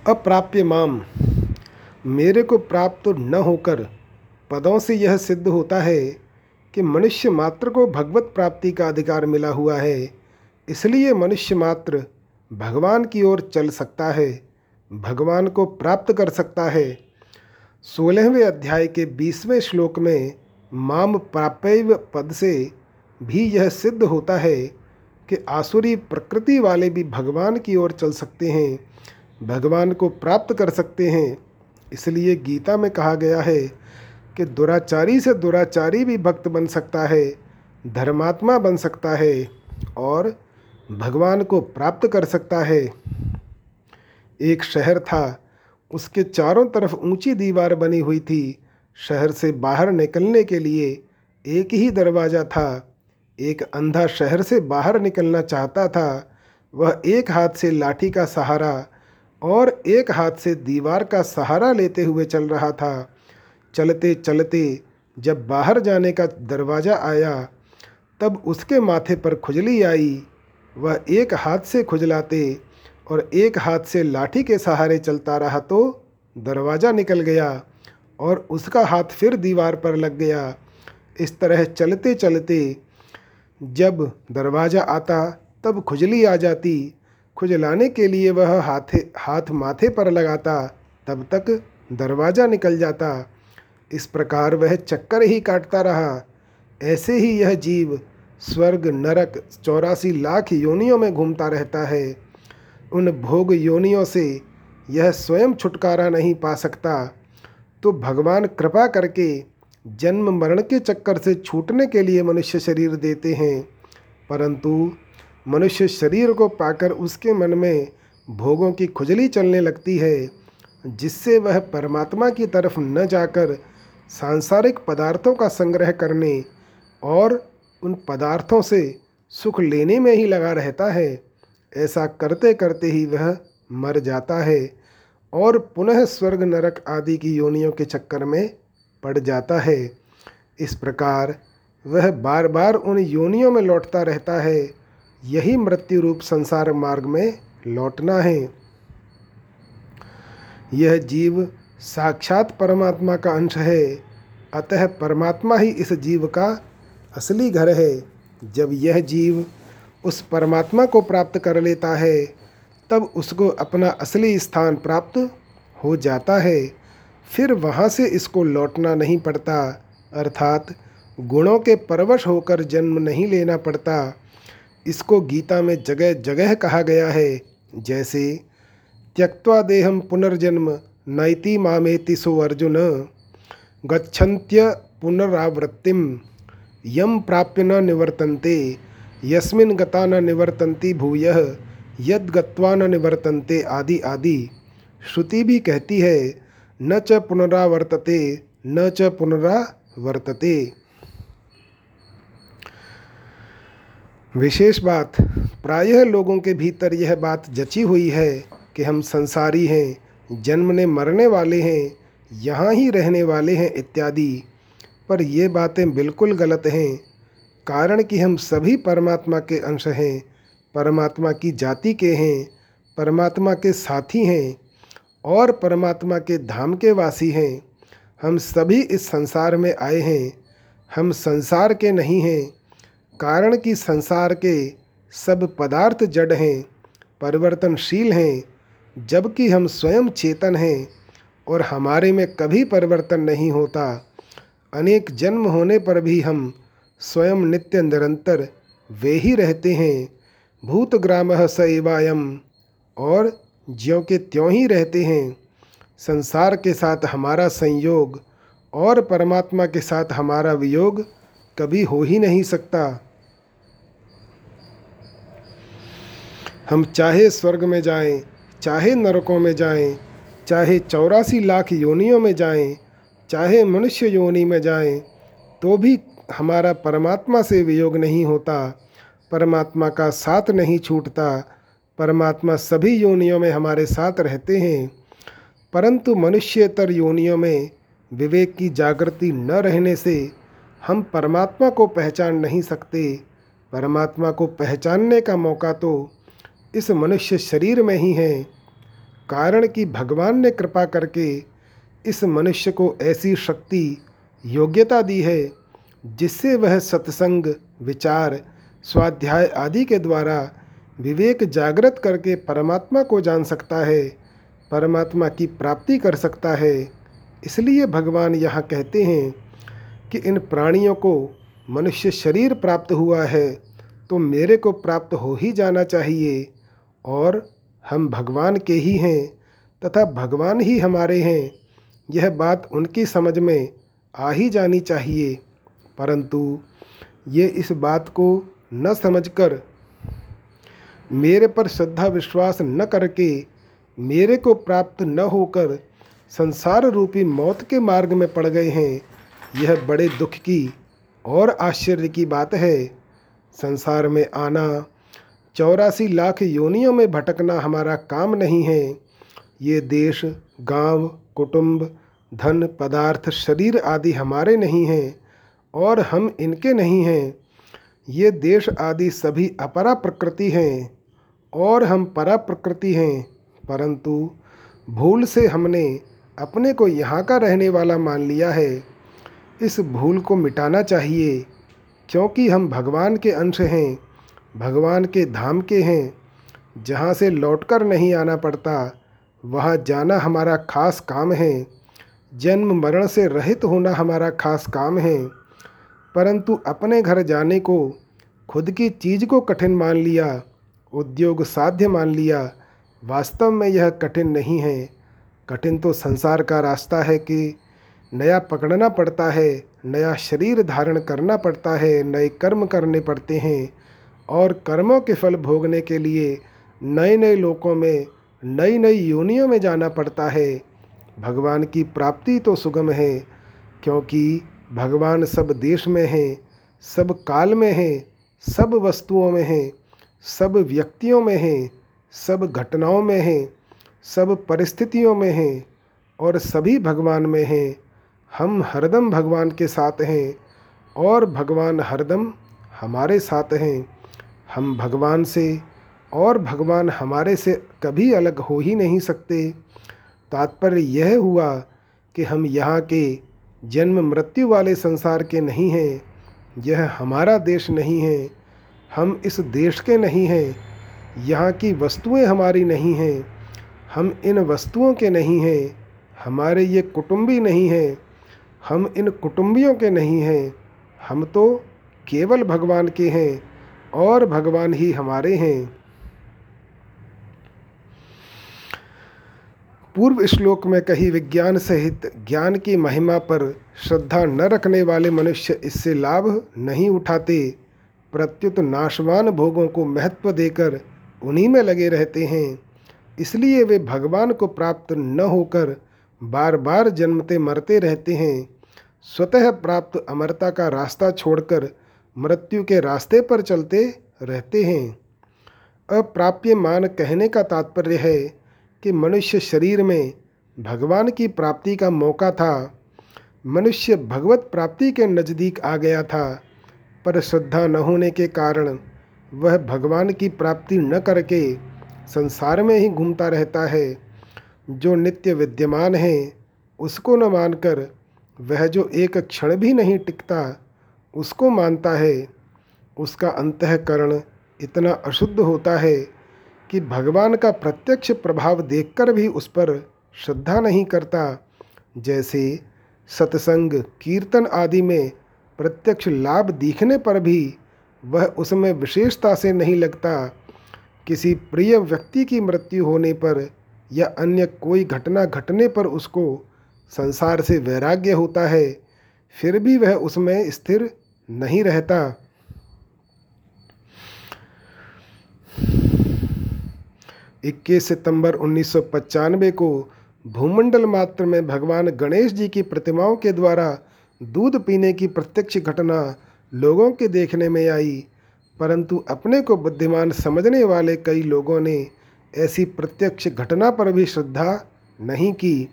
अप्राप्य माम, मेरे को प्राप्त न होकर पदों से यह सिद्ध होता है कि मनुष्य मात्र को भगवत प्राप्ति का अधिकार मिला हुआ है। इसलिए मनुष्य मात्र भगवान की ओर चल सकता है, भगवान को प्राप्त कर सकता है। सोलहवें अध्याय के बीसवें श्लोक में माम प्राप्य पद से भी यह सिद्ध होता है कि आसुरी प्रकृति वाले भी भगवान की ओर चल सकते हैं, भगवान को प्राप्त कर सकते हैं। इसलिए गीता में कहा गया है कि दुराचारी से दुराचारी भी भक्त बन सकता है, धर्मात्मा बन सकता है और भगवान को प्राप्त कर सकता है। एक शहर था, उसके चारों तरफ़ ऊँची दीवार बनी हुई थी। शहर से बाहर निकलने के लिए एक ही दरवाज़ा था। एक अंधा शहर से बाहर निकलना चाहता था। वह एक हाथ से लाठी का सहारा और एक हाथ से दीवार का सहारा लेते हुए चल रहा था। चलते चलते जब बाहर जाने का दरवाज़ा आया, तब उसके माथे पर खुजली आई। वह एक हाथ से खुजलाते और एक हाथ से लाठी के सहारे चलता रहा तो दरवाज़ा निकल गया और उसका हाथ फिर दीवार पर लग गया। इस तरह चलते चलते जब दरवाज़ा आता, तब खुजली आ जाती। खुजलाने के लिए वह हाथे, हाथ माथे पर लगाता, तब तक दरवाज़ा निकल जाता। इस प्रकार वह चक्कर ही काटता रहा। ऐसे ही यह जीव स्वर्ग नरक चौरासी लाख योनियों में घूमता रहता है। उन भोग योनियों से यह स्वयं छुटकारा नहीं पा सकता। तो भगवान कृपा करके जन्म मरण के चक्कर से छूटने के लिए मनुष्य शरीर देते हैं। परंतु मनुष्य शरीर को पाकर उसके मन में भोगों की खुजली चलने लगती है, जिससे वह परमात्मा की तरफ़ न जाकर सांसारिक पदार्थों का संग्रह करने और उन पदार्थों से सुख लेने में ही लगा रहता है। ऐसा करते करते ही वह मर जाता है और पुनः स्वर्ग नरक आदि की योनियों के चक्कर में पड़ जाता है। इस प्रकार वह बार बार उन योनियों में लौटता रहता है। यही मृत्यु रूप संसार मार्ग में लौटना है। यह जीव साक्षात परमात्मा का अंश है। अतः परमात्मा ही इस जीव का असली घर है। जब यह जीव उस परमात्मा को प्राप्त कर लेता है, तब उसको अपना असली स्थान प्राप्त हो जाता है। फिर वहाँ से इसको लौटना नहीं पड़ता, अर्थात गुणों के परवश होकर जन्म नहीं लेना पड़ता। इसको गीता में जगह जगह कहा गया है, जैसे त्यक्वा देहम पुनर्जन्म, नैति मामेति सो अर्जुन गच्छन्त्य पुनरावृत्तिम। यम प्राप्य न निवर्तन्ते, यस्मिन गता न निवर्तन्ति भूय, यद गत्वा न निवर्तन्ते आदि आदि। श्रुति भी कहती है, न च पुनरावर्तते, न च पुनरावर्तते। विशेष बात, प्रायः लोगों के भीतर यह बात जची हुई है कि हम संसारी हैं जन्मने मरने वाले हैं, यहाँ ही रहने वाले हैं इत्यादि। पर ये बातें बिल्कुल गलत हैं। कारण कि हम सभी परमात्मा के अंश हैं, परमात्मा की जाति के हैं, परमात्मा के साथी हैं और परमात्मा के धाम के वासी हैं। हम सभी इस संसार में आए हैं। हम संसार के नहीं हैं। कारण कि संसार के सब पदार्थ जड़ हैं, परिवर्तनशील हैं, जबकि हम स्वयं चेतन हैं और हमारे में कभी परिवर्तन नहीं होता। अनेक जन्म होने पर भी हम स्वयं नित्य निरंतर वे ही रहते हैं। भूत ग्राम स एवायम और ज्यों के त्यों ही रहते हैं। संसार के साथ हमारा संयोग और परमात्मा के साथ हमारा वियोग कभी हो ही नहीं सकता। हम चाहे स्वर्ग में जाएँ, चाहे नरकों में जाएँ, चाहे चौरासी लाख योनियों में जाएँ, चाहे मनुष्य योनि में जाएँ, तो भी हमारा परमात्मा से वियोग नहीं होता। परमात्मा का साथ नहीं छूटता। परमात्मा सभी योनियों में हमारे साथ रहते हैं। परंतु मनुष्यतर योनियों में विवेक की जागृति न रहने से हम परमात्मा को पहचान नहीं सकते। परमात्मा को पहचानने का मौका तो इस मनुष्य शरीर में ही है। कारण कि भगवान ने कृपा करके इस मनुष्य को ऐसी शक्ति, योग्यता दी है, जिससे वह सत्संग, विचार, स्वाध्याय आदि के द्वारा विवेक जागृत करके परमात्मा को जान सकता है, परमात्मा की प्राप्ति कर सकता है। इसलिए भगवान यहाँ कहते हैं कि इन प्राणियों को मनुष्य शरीर प्राप्त हुआ है तो मेरे को प्राप्त हो ही जाना चाहिए, और हम भगवान के ही हैं, तथा भगवान ही हमारे हैं। यह बात उनकी समझ में आ ही जानी चाहिए। परंतु ये इस बात को न समझकर मेरे पर श्रद्धा विश्वास न करके मेरे को प्राप्त न होकर संसार रूपी मौत के मार्ग में पड़ गए हैं यह बड़े दुख की और आश्चर्य की बात है। संसार में आना चौरासी लाख योनियों में भटकना हमारा काम नहीं है। ये देश गाँव, कुटुंब धन, पदार्थ, शरीर आदि हमारे नहीं हैं और हम इनके नहीं हैं। ये देश आदि सभी अपरा प्रकृति हैं और हम परा प्रकृति हैं। परंतु भूल से हमने अपने को यहाँ का रहने वाला मान लिया है। इस भूल को मिटाना चाहिए, क्योंकि हम भगवान के अंश हैं, भगवान के धाम के हैं। जहाँ से लौटकर नहीं आना पड़ता, वहाँ जाना हमारा खास काम है। जन्म मरण से रहित होना हमारा खास काम है। परंतु अपने घर जाने को, खुद की चीज़ को कठिन मान लिया, उद्योग साध्य मान लिया, वास्तव में यह कठिन नहीं है। कठिन तो संसार का रास्ता है कि नया पकड़ना पड़ता है, नया शरीर धारण करना पड़ता है, नए कर्म करने पड़ते हैं और कर्मों के फल भोगने के लिए नए नए लोकों में नई नई योनियों में जाना पड़ता है। भगवान की प्राप्ति तो सुगम है, क्योंकि भगवान सब देश में हैं, सब काल में हैं, सब वस्तुओं में हैं, सब व्यक्तियों में हैं, सब घटनाओं में हैं, सब परिस्थितियों में हैं और सभी भगवान में हैं। हम हरदम भगवान के साथ हैं और भगवान हरदम हमारे साथ हैं। हम भगवान से और भगवान हमारे से कभी अलग हो ही नहीं सकते। तात्पर्य यह हुआ कि हम यहाँ के जन्म मृत्यु वाले संसार के नहीं हैं, यह हमारा देश नहीं है, हम इस देश के नहीं हैं, यहाँ की वस्तुएँ हमारी नहीं हैं, हम इन वस्तुओं के नहीं हैं, हमारे ये कुटुंबी नहीं हैं, हम इन कुटुंबियों के नहीं हैं, हम तो केवल भगवान के हैं और भगवान ही हमारे हैं। पूर्व श्लोक में कही विज्ञान सहित ज्ञान की महिमा पर श्रद्धा न रखने वाले मनुष्य इससे लाभ नहीं उठाते। प्रत्युत नाशवान भोगों को महत्व देकर उन्हीं में लगे रहते हैं। इसलिए वे भगवान को प्राप्त न होकर बार बार जन्मते मरते रहते हैं। स्वतः प्राप्त अमरता का रास्ता छोड़कर मृत्यु के रास्ते पर चलते रहते हैं। अप्राप्य मान कहने का तात्पर्य है कि मनुष्य शरीर में भगवान की प्राप्ति का मौका था। मनुष्य भगवत प्राप्ति के नज़दीक आ गया था, पर श्रद्धा न होने के कारण वह भगवान की प्राप्ति न करके संसार में ही घूमता रहता है। जो नित्य विद्यमान है, उसको न मानकर वह जो एक क्षण भी नहीं टिकता, उसको मानता है। उसका अंतकरण इतना अशुद्ध होता है कि भगवान का प्रत्यक्ष प्रभाव देखकर भी उस पर श्रद्धा नहीं करता। जैसे सत्संग, कीर्तन आदि में प्रत्यक्ष लाभ दिखने पर भी वह उसमें विशेषता से नहीं लगता। किसी प्रिय व्यक्ति की मृत्यु होने पर या अन्य कोई घटना घटने पर उसको संसार से वैराग्य होता है, फिर भी वह उसमें स्थिर नहीं रहता। 21 सितंबर उन्नीस को भूमंडल मात्र में भगवान गणेश जी की प्रतिमाओं के द्वारा दूध पीने की प्रत्यक्ष घटना लोगों के देखने में आई। परंतु अपने को बुद्धिमान समझने वाले कई लोगों ने ऐसी प्रत्यक्ष घटना पर भी श्रद्धा नहीं की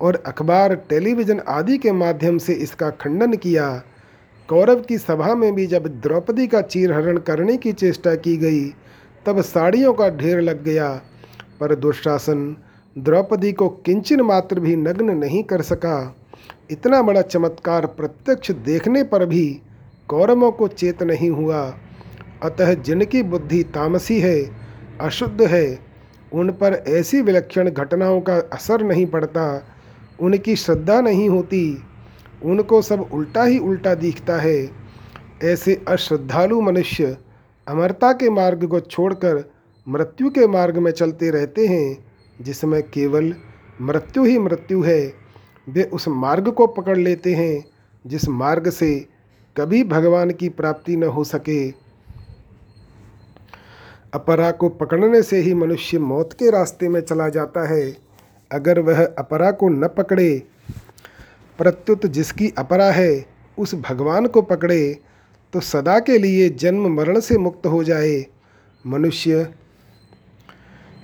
और अखबार, टेलीविज़न आदि के माध्यम से इसका खंडन किया। कौरव की सभा में भी जब द्रौपदी का चीरहरण करने की चेष्टा की गई, तब साड़ियों का ढेर लग गया। पर दुशासन। द्रौपदी को किंचन मात्र भी नग्न नहीं कर सका। इतना बड़ा चमत्कार प्रत्यक्ष देखने पर भी कौरवों को चेत नहीं हुआ। अतः जिनकी बुद्धि तामसी है, अशुद्ध है, उन पर ऐसी विलक्षण घटनाओं का असर नहीं पड़ता, उनकी श्रद्धा नहीं होती, उनको सब उल्टा ही उल्टा दिखता है। ऐसे अश्रद्धालु मनुष्य अमरता के मार्ग को छोड़कर मृत्यु के मार्ग में चलते रहते हैं, जिसमें केवल मृत्यु ही मृत्यु है। वे उस मार्ग को पकड़ लेते हैं, जिस मार्ग से कभी भगवान की प्राप्ति न हो सके। अपरा को पकड़ने से ही मनुष्य मौत के रास्ते में चला जाता है। अगर वह अपरा को न पकड़े, प्रत्युत जिसकी अपरा है, उस भगवान को पकड़े तो सदा के लिए जन्म मरण से मुक्त हो जाए। मनुष्य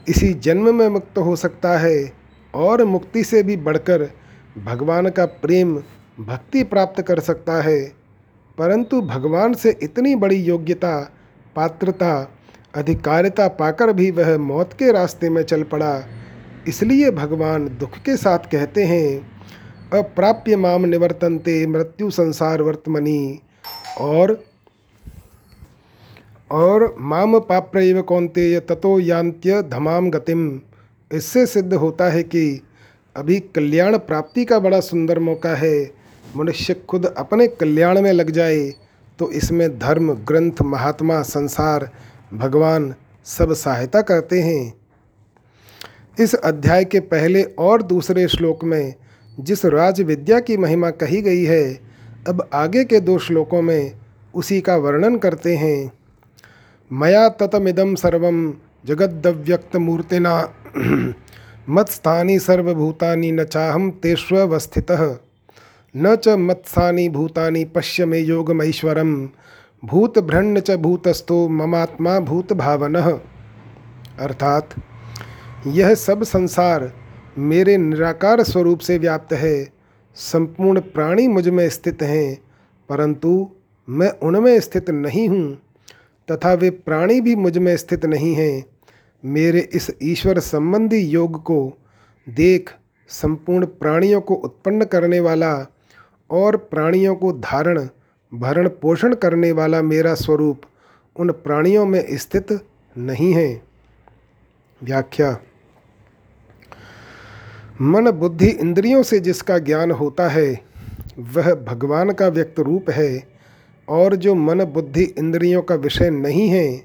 इसी जन्म में मुक्त हो सकता है और मुक्ति से भी बढ़कर भगवान का प्रेम भक्ति प्राप्त कर सकता है। परंतु भगवान से इतनी बड़ी योग्यता, पात्रता, अधिकारिता पाकर भी वह मौत के रास्ते में चल पड़ा। इसलिए भगवान दुख के साथ कहते हैं अप्राप्य माम निवर्तनते मृत्यु संसार वर्तमनी। और और माम पाप्रैव कौनते ततो यांत्य धमाम गतिम। इससे सिद्ध होता है कि अभी कल्याण प्राप्ति का बड़ा सुंदर मौका है। मनुष्य खुद अपने कल्याण में लग जाए तो इसमें धर्म, ग्रंथ, महात्मा, संसार, भगवान सब सहायता करते हैं। इस अध्याय के पहले और दूसरे श्लोक में जिस राज विद्या की महिमा कही गई है, अब आगे के दो श्लोकों में उसी का वर्णन करते हैं। मया ततमिदम सर्व मूर्तिना मत्स्थानी सर्वभूतानि न चाहम तेष्वस्थित। न च मत्सानी भूतानि पश्य मे योगमैश्वरम भूतभ्रण्य च भूतस्थो ममात्मा भूत भावन अर्थात, यह सब संसार मेरे निराकार स्वरूप से व्याप्त है। संपूर्ण प्राणी मुझमें स्थित हैं, परंतु मैं उनमें स्थित नहीं हूँ। तथा वे प्राणी भी मुझमें स्थित नहीं हैं। मेरे इस ईश्वर संबंधी योग को देख, संपूर्ण प्राणियों को उत्पन्न करने वाला और प्राणियों को धारण, भरण पोषण करने वाला मेरा स्वरूप उन प्राणियों में स्थित नहीं है। व्याख्या। मन बुद्धि इंद्रियों से जिसका ज्ञान होता है, वह भगवान का व्यक्त रूप है। और जो मन बुद्धि इंद्रियों का विषय नहीं है,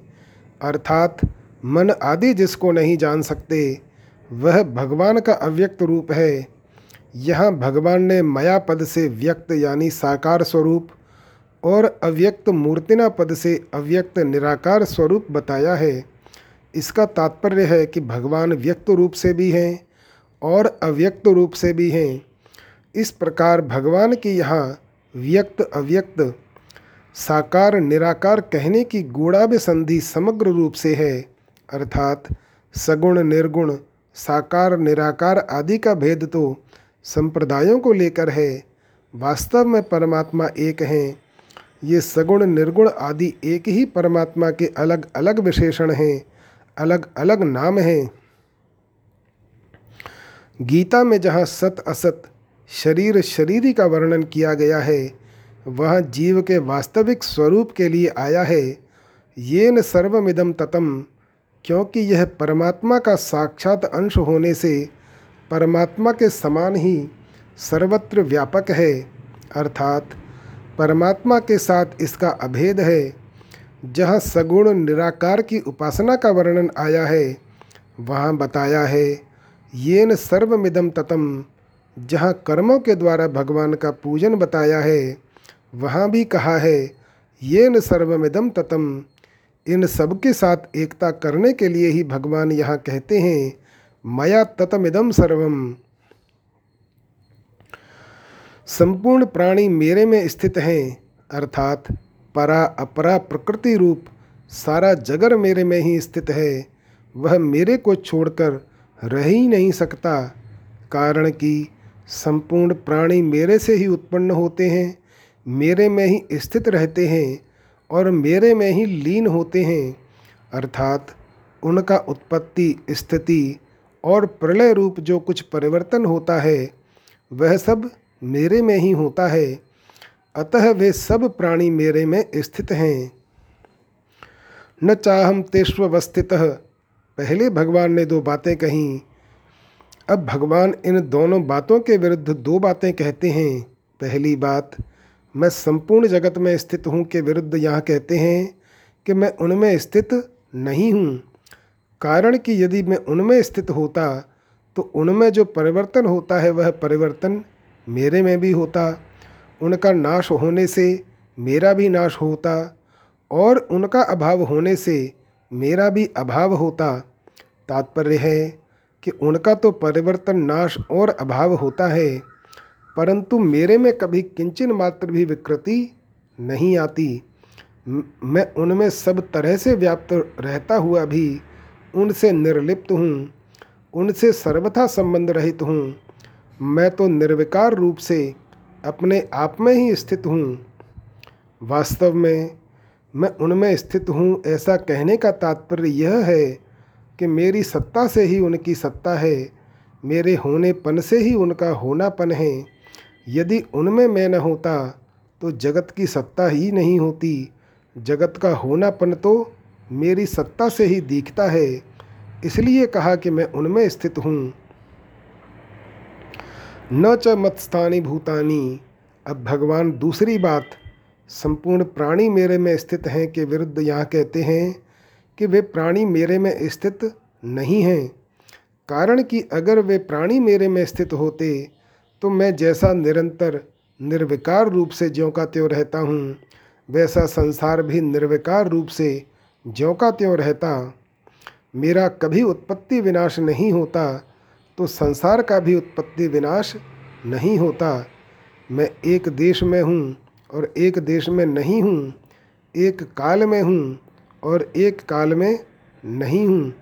अर्थात मन आदि जिसको नहीं जान सकते, वह भगवान का अव्यक्त रूप है। यहाँ भगवान ने मया पद से व्यक्त यानी साकार स्वरूप और अव्यक्त मूर्तिना पद से अव्यक्त निराकार स्वरूप बताया है। इसका तात्पर्य है कि भगवान व्यक्त रूप से भी हैं और अव्यक्त रूप से भी हैं। इस प्रकार भगवान की यहाँ व्यक्त अव्यक्त साकार निराकार कहने की गूढ़ाभ संधि समग्र रूप से है, अर्थात सगुण, निर्गुण, साकार, निराकार आदि का भेद तो संप्रदायों को लेकर है। वास्तव में परमात्मा एक हैं। ये सगुण, निर्गुण आदि एक ही परमात्मा के अलग अलग विशेषण हैं अलग अलग नाम हैं। गीता में जहाँ सत असत, शरीर शरीरी का वर्णन किया गया है वह जीव के वास्तविक स्वरूप के लिए आया है ये न सर्वमिदम ततम, क्योंकि यह परमात्मा का साक्षात अंश होने से परमात्मा के समान ही सर्वत्र व्यापक है, अर्थात परमात्मा के साथ इसका अभेद है, जहाँ सगुण निराकार की उपासना का वर्णन आया है, वहाँ बताया है ये न सर्वमिदम ततम, जहाँ कर्मों के द्वारा भगवान का पूजन बताया है। वहाँ भी कहा है ये न सर्वमिदम ततम। इन सब के साथ एकता करने के लिए ही भगवान यहाँ कहते हैं, मया ततमिदम सर्वम। संपूर्ण प्राणी मेरे में स्थित हैं, अर्थात परा अपरा प्रकृति रूप सारा जगर मेरे में ही स्थित है। वह मेरे को छोड़कर रह ही नहीं सकता, कारण कि संपूर्ण प्राणी मेरे से ही उत्पन्न होते हैं। मेरे में ही स्थित रहते हैं और मेरे में ही लीन होते हैं। अर्थात उनका उत्पत्ति, स्थिति और प्रलय रूप जो कुछ परिवर्तन होता है, वह सब मेरे में ही होता है। अतः वे सब प्राणी मेरे में स्थित हैं। न चाहम तेष्वस्थित पहले भगवान ने दो बातें कहीं। अब भगवान इन दोनों बातों के विरुद्ध दो बातें कहते हैं। पहली बात मैं संपूर्ण जगत में स्थित हूँ के विरुद्ध यहाँ कहते हैं कि मैं उनमें स्थित नहीं हूँ। कारण कि यदि मैं उनमें स्थित होता तो उनमें जो परिवर्तन होता है वह परिवर्तन मेरे में भी होता। उनका नाश होने से मेरा भी नाश होता और उनका अभाव होने से मेरा भी अभाव होता। तात्पर्य है कि उनका तो परिवर्तन, नाश और अभाव होता है। परंतु मेरे में कभी किंचन मात्र भी विकृति नहीं आती। मैं उनमें सब तरह से व्याप्त रहता हुआ भी उनसे निर्लिप्त हूँ, उनसे सर्वथा संबंध रहित हूँ। मैं तो निर्विकार रूप से अपने आप में ही स्थित हूँ। वास्तव में मैं उनमें स्थित हूँ ऐसा कहने का तात्पर्य यह है कि मेरी सत्ता से ही उनकी सत्ता है, मेरे होनेपन से ही उनका होनापन है। यदि उनमें मैं न होता तो जगत की सत्ता ही नहीं होती। जगत का होनापन तो मेरी सत्ता से ही दिखता है, इसलिए कहा कि मैं उनमें स्थित हूँ। न च मतस्थानी भूतानी। अब भगवान दूसरी बात, संपूर्ण प्राणी मेरे में स्थित हैं के विरुद्ध यहाँ कहते हैं कि वे प्राणी मेरे में स्थित नहीं हैं। कारण कि अगर वे प्राणी मेरे में स्थित होते तो मैं जैसा निरंतर निर्विकार रूप से ज्यों का त्यों रहता हूँ, वैसा संसार भी निर्विकार रूप से ज्यों का त्यों रहता। मेरा कभी उत्पत्ति विनाश नहीं होता तो संसार का भी उत्पत्ति विनाश नहीं होता। मैं एक देश में हूँ और एक देश में नहीं हूँ, एक काल में हूँ और एक काल में नहीं हूँ।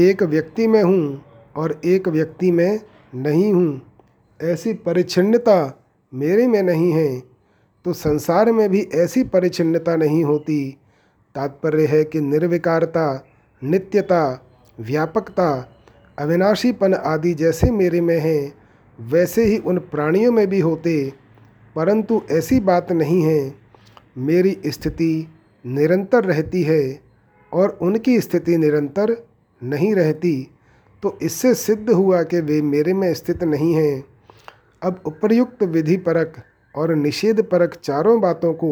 एक व्यक्ति में हूँ और एक व्यक्ति में नहीं हूँ। ऐसी परिच्छिन्नता मेरे में नहीं है। तो संसार में भी ऐसी परिच्छिन्नता नहीं होती। तात्पर्य है कि निर्विकारता, नित्यता, व्यापकता, अविनाशीपन आदि जैसे मेरे में हैं, वैसे ही उन प्राणियों में भी होते। परंतु ऐसी बात नहीं है। मेरी स्थिति निरंतर रहती है और उनकी स्थिति निरंतर नहीं रहती। तो इससे सिद्ध हुआ कि वे मेरे में स्थित नहीं हैं। अब उपर्युक्त विधि परक और निषेध परक चारों बातों को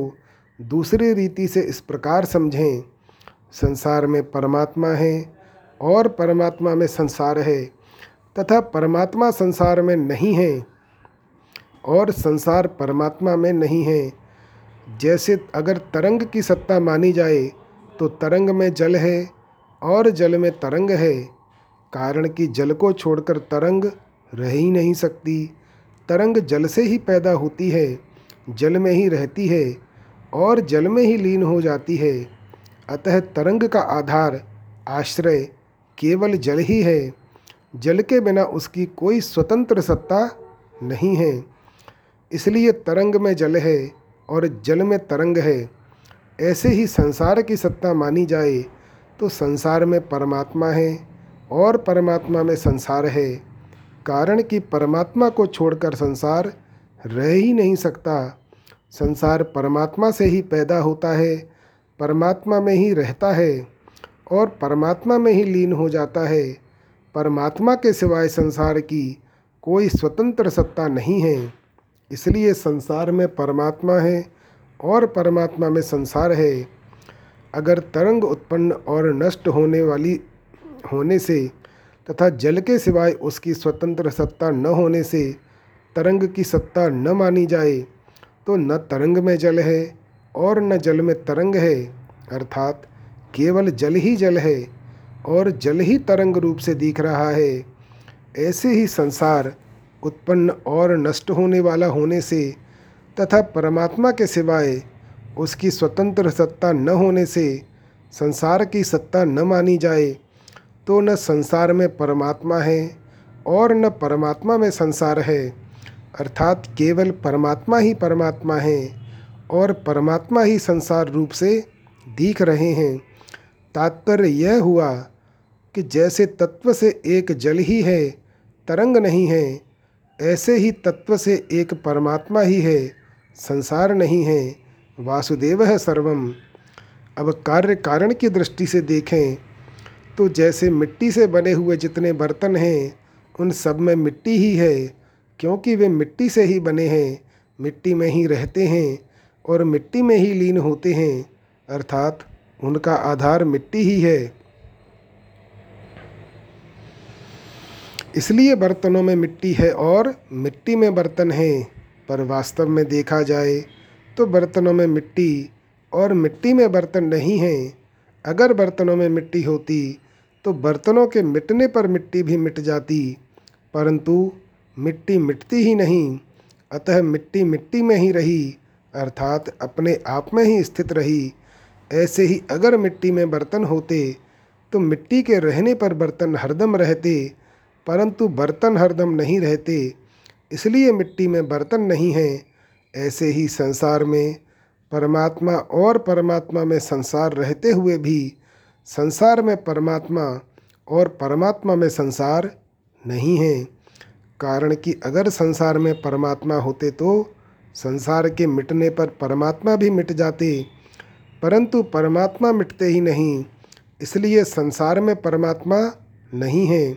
दूसरी रीति से इस प्रकार समझें। संसार में परमात्मा है और परमात्मा में संसार है तथा परमात्मा संसार में नहीं है और संसार परमात्मा में नहीं है। जैसे अगर तरंग की सत्ता मानी जाए तो तरंग में जल है और जल में तरंग है। कारण कि जल को छोड़कर तरंग रह ही नहीं सकती। तरंग जल से ही पैदा होती है, जल में ही रहती है और जल में ही लीन हो जाती है। अतः तरंग का आधार, आश्रय केवल जल ही है। जल के बिना उसकी कोई स्वतंत्र सत्ता नहीं है। इसलिए तरंग में जल है और जल में तरंग है। ऐसे ही संसार की सत्ता मानी जाए तो संसार में परमात्मा है। और परमात्मा में संसार है। कारण कि परमात्मा को छोड़कर संसार रह ही नहीं सकता। संसार परमात्मा से ही पैदा होता है, परमात्मा में ही रहता है और परमात्मा में ही लीन हो जाता है। परमात्मा के सिवाय संसार की कोई स्वतंत्र सत्ता नहीं है। इसलिए संसार में परमात्मा है और परमात्मा में संसार है। अगर तरंग उत्पन्न और नष्ट होने वाली होने से तथा जल के सिवाय उसकी स्वतंत्र सत्ता न होने से तरंग की सत्ता न मानी जाए तो न तरंग में जल है और न जल में तरंग है, अर्थात केवल जल ही जल है और जल ही तरंग रूप से दिख रहा है। ऐसे ही संसार उत्पन्न और नष्ट होने वाला होने से तथा परमात्मा के सिवाय उसकी स्वतंत्र सत्ता न होने से संसार की सत्ता न मानी जाए तो न संसार में परमात्मा है और न परमात्मा में संसार है। अर्थात केवल परमात्मा ही परमात्मा है और परमात्मा ही संसार रूप से दिख रहे हैं। तात्पर्य यह हुआ कि जैसे तत्व से एक जल ही है, तरंग नहीं है, ऐसे ही तत्व से एक परमात्मा ही है, संसार नहीं है, वासुदेव है सर्वम। अब कार्य कारण की दृष्टि से देखें तो जैसे मिट्टी से बने हुए जितने बर्तन हैं, उन सब में मिट्टी ही है, क्योंकि वे मिट्टी से ही बने हैं, मिट्टी में ही रहते हैं और मिट्टी में ही लीन होते हैं, अर्थात उनका आधार मिट्टी ही है। इसलिए बर्तनों में मिट्टी है और मिट्टी में बर्तन हैं, पर वास्तव में देखा जाए तो बर्तनों में मिट्टी और मिट्टी में बर्तन नहीं हैं। अगर बर्तनों में मिट्टी होती तो बर्तनों के मिटने पर मिट्टी भी मिट जाती। परंतु मिट्टी मिटती ही नहीं, अतः मिट्टी मिट्टी में ही रही, अर्थात अपने आप में ही स्थित रही। ऐसे ही अगर मिट्टी में बर्तन होते तो मिट्टी के रहने पर बर्तन हरदम रहते, परंतु बर्तन हरदम नहीं रहते। इसलिए मिट्टी में बर्तन नहीं हैं। ऐसे ही संसार में परमात्मा और परमात्मा में संसार रहते हुए भी संसार में परमात्मा और परमात्मा में संसार नहीं है। कारण कि अगर संसार में परमात्मा होते तो संसार के मिटने पर परमात्मा भी मिट जाते, परंतु परमात्मा मिटते ही नहीं, इसलिए संसार में परमात्मा नहीं है।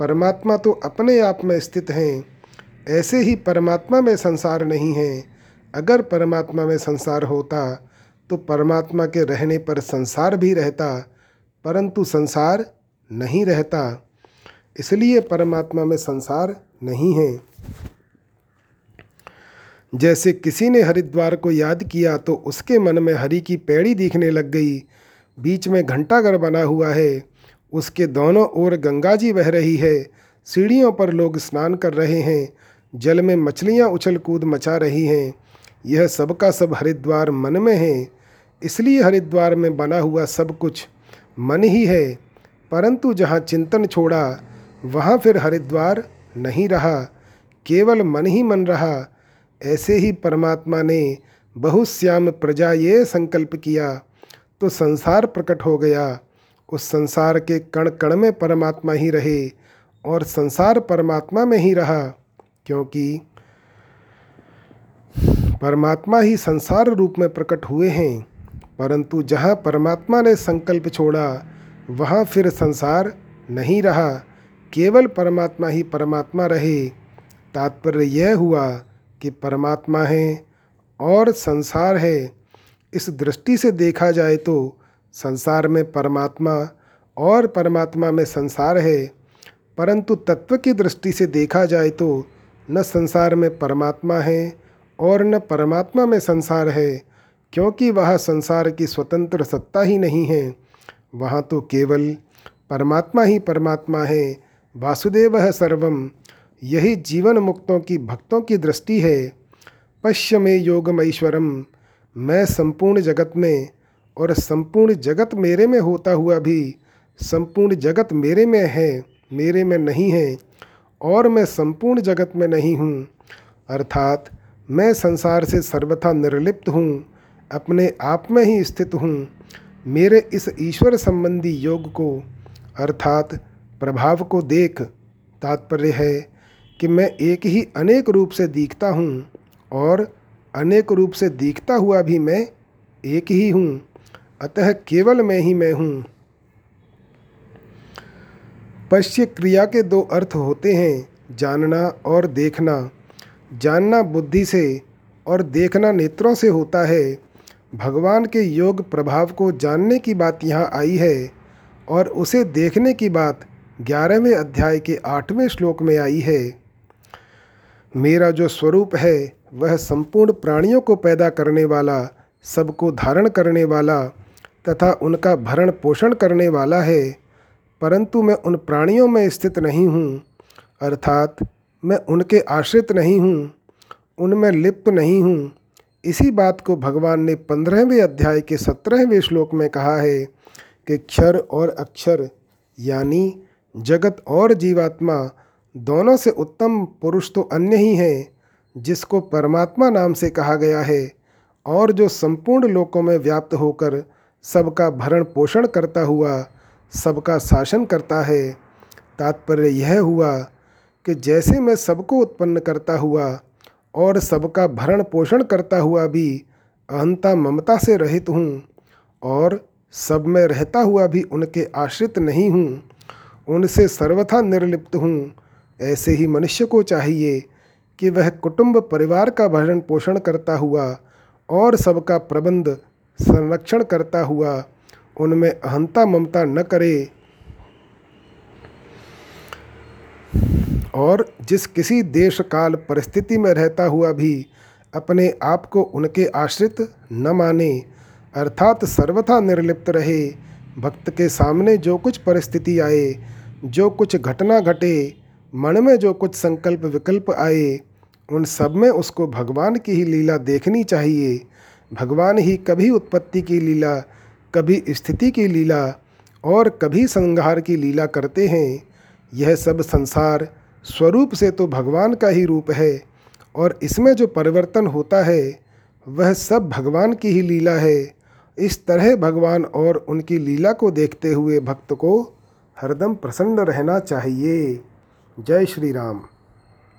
परमात्मा तो अपने आप में स्थित हैं, ऐसे ही परमात्मा में संसार नहीं है। अगर परमात्मा में संसार होता तो परमात्मा के रहने पर संसार भी रहता, परंतु संसार नहीं रहता। इसलिए परमात्मा में संसार नहीं है। जैसे किसी ने हरिद्वार को याद किया तो उसके मन में हरि की पैड़ी दिखने लग गई। बीच में घंटाघर बना हुआ है। उसके दोनों ओर गंगा जी बह रही है। सीढ़ियों पर लोग स्नान कर रहे हैं। जल में मछलियाँ उछल कूद मचा रही हैं। यह सब का सब हरिद्वार मन में है, इसलिए हरिद्वार में बना हुआ सब कुछ मन ही है। परंतु जहाँ चिंतन छोड़ा, वहाँ फिर हरिद्वार नहीं रहा, केवल मन ही मन रहा। ऐसे ही परमात्मा ने बहुश्याम प्रजा ये संकल्प किया तो संसार प्रकट हो गया। उस संसार के कण कण में परमात्मा ही रहे और संसार परमात्मा में ही रहा, क्योंकि परमात्मा ही संसार रूप में प्रकट हुए हैं। परंतु जहाँ परमात्मा ने संकल्प छोड़ा, वहाँ फिर संसार नहीं रहा। केवल परमात्मा ही परमात्मा रहे। तात्पर्य यह हुआ कि परमात्मा है और संसार है। इस दृष्टि से देखा जाए तो संसार में परमात्मा और परमात्मा में संसार है। परंतु तत्व की दृष्टि से देखा जाए तो न संसार में परमात्मा है और न परमात्मा में संसार है, क्योंकि वह संसार की स्वतंत्र सत्ता ही नहीं है। वहाँ तो केवल परमात्मा ही परमात्मा है, वासुदेव है सर्वम। यही जीवन मुक्तों की भक्तों की दृष्टि है। पश्य में योगमैश्वरम मैं संपूर्ण जगत में और संपूर्ण जगत मेरे में होता हुआ भी, संपूर्ण जगत मेरे में है, मेरे में नहीं है और मैं संपूर्ण जगत में नहीं हूँ। अर्थात मैं संसार से सर्वथा निर्लिप्त हूँ, अपने आप में ही स्थित हूँ। मेरे इस ईश्वर संबंधी योग को, अर्थात प्रभाव को देख तात्पर्य है कि मैं एक ही अनेक रूप से दिखता हूँ और अनेक रूप से दिखता हुआ भी मैं एक ही हूँ, अतः केवल मैं ही मैं हूँ। पश्य क्रिया के दो अर्थ होते हैं, जानना और देखना। जानना बुद्धि से और देखना नेत्रों से होता है। भगवान के योग प्रभाव को जानने की बात यहाँ आई है और उसे देखने की बात ग्यारहवें अध्याय के आठवें श्लोक में आई है। मेरा जो स्वरूप है, वह संपूर्ण प्राणियों को पैदा करने वाला, सबको धारण करने वाला तथा उनका भरण पोषण करने वाला है, परंतु मैं उन प्राणियों में स्थित नहीं हूँ। अर्थात मैं उनके आश्रित नहीं हूँ, उनमें लिप्त नहीं हूँ। इसी बात को भगवान ने पंद्रहवें अध्याय के सत्रहवें श्लोक में कहा है कि क्षर और अक्षर यानी जगत और जीवात्मा दोनों से उत्तम पुरुष तो अन्य ही हैं, जिसको परमात्मा नाम से कहा गया है, और जो संपूर्ण लोकों में व्याप्त होकर सबका भरण पोषण करता हुआ, सबका शासन करता है। तात्पर्य यह हुआ कि जैसे मैं सबको उत्पन्न करता हुआ और सबका भरण पोषण करता हुआ भी अहंता ममता से रहित हूँ और सब में रहता हुआ भी उनके आश्रित नहीं हूँ, उनसे सर्वथा निर्लिप्त हूँ, ऐसे ही मनुष्य को चाहिए कि वह कुटुंब परिवार का भरण पोषण करता हुआ और सबका प्रबंध संरक्षण करता हुआ उनमें अहंता ममता न करे। और जिस किसी देश काल परिस्थिति में रहता हुआ भी अपने आप को उनके आश्रित न माने, अर्थात सर्वथा निर्लिप्त रहे, भक्त के सामने जो कुछ परिस्थिति आए, जो कुछ घटना घटे, मन में जो कुछ संकल्प विकल्प आए, उन सब में उसको भगवान की ही लीला देखनी चाहिए। भगवान ही कभी उत्पत्ति की लीला, कभी स्थिति की लीला और कभी संहार की लीला करते हैं। यह सब संसार स्वरूप से तो भगवान का ही रूप है और इसमें जो परिवर्तन होता है, वह सब भगवान की ही लीला है। इस तरह भगवान और उनकी लीला को देखते हुए भक्त को हरदम प्रसन्न रहना चाहिए। जय श्री राम।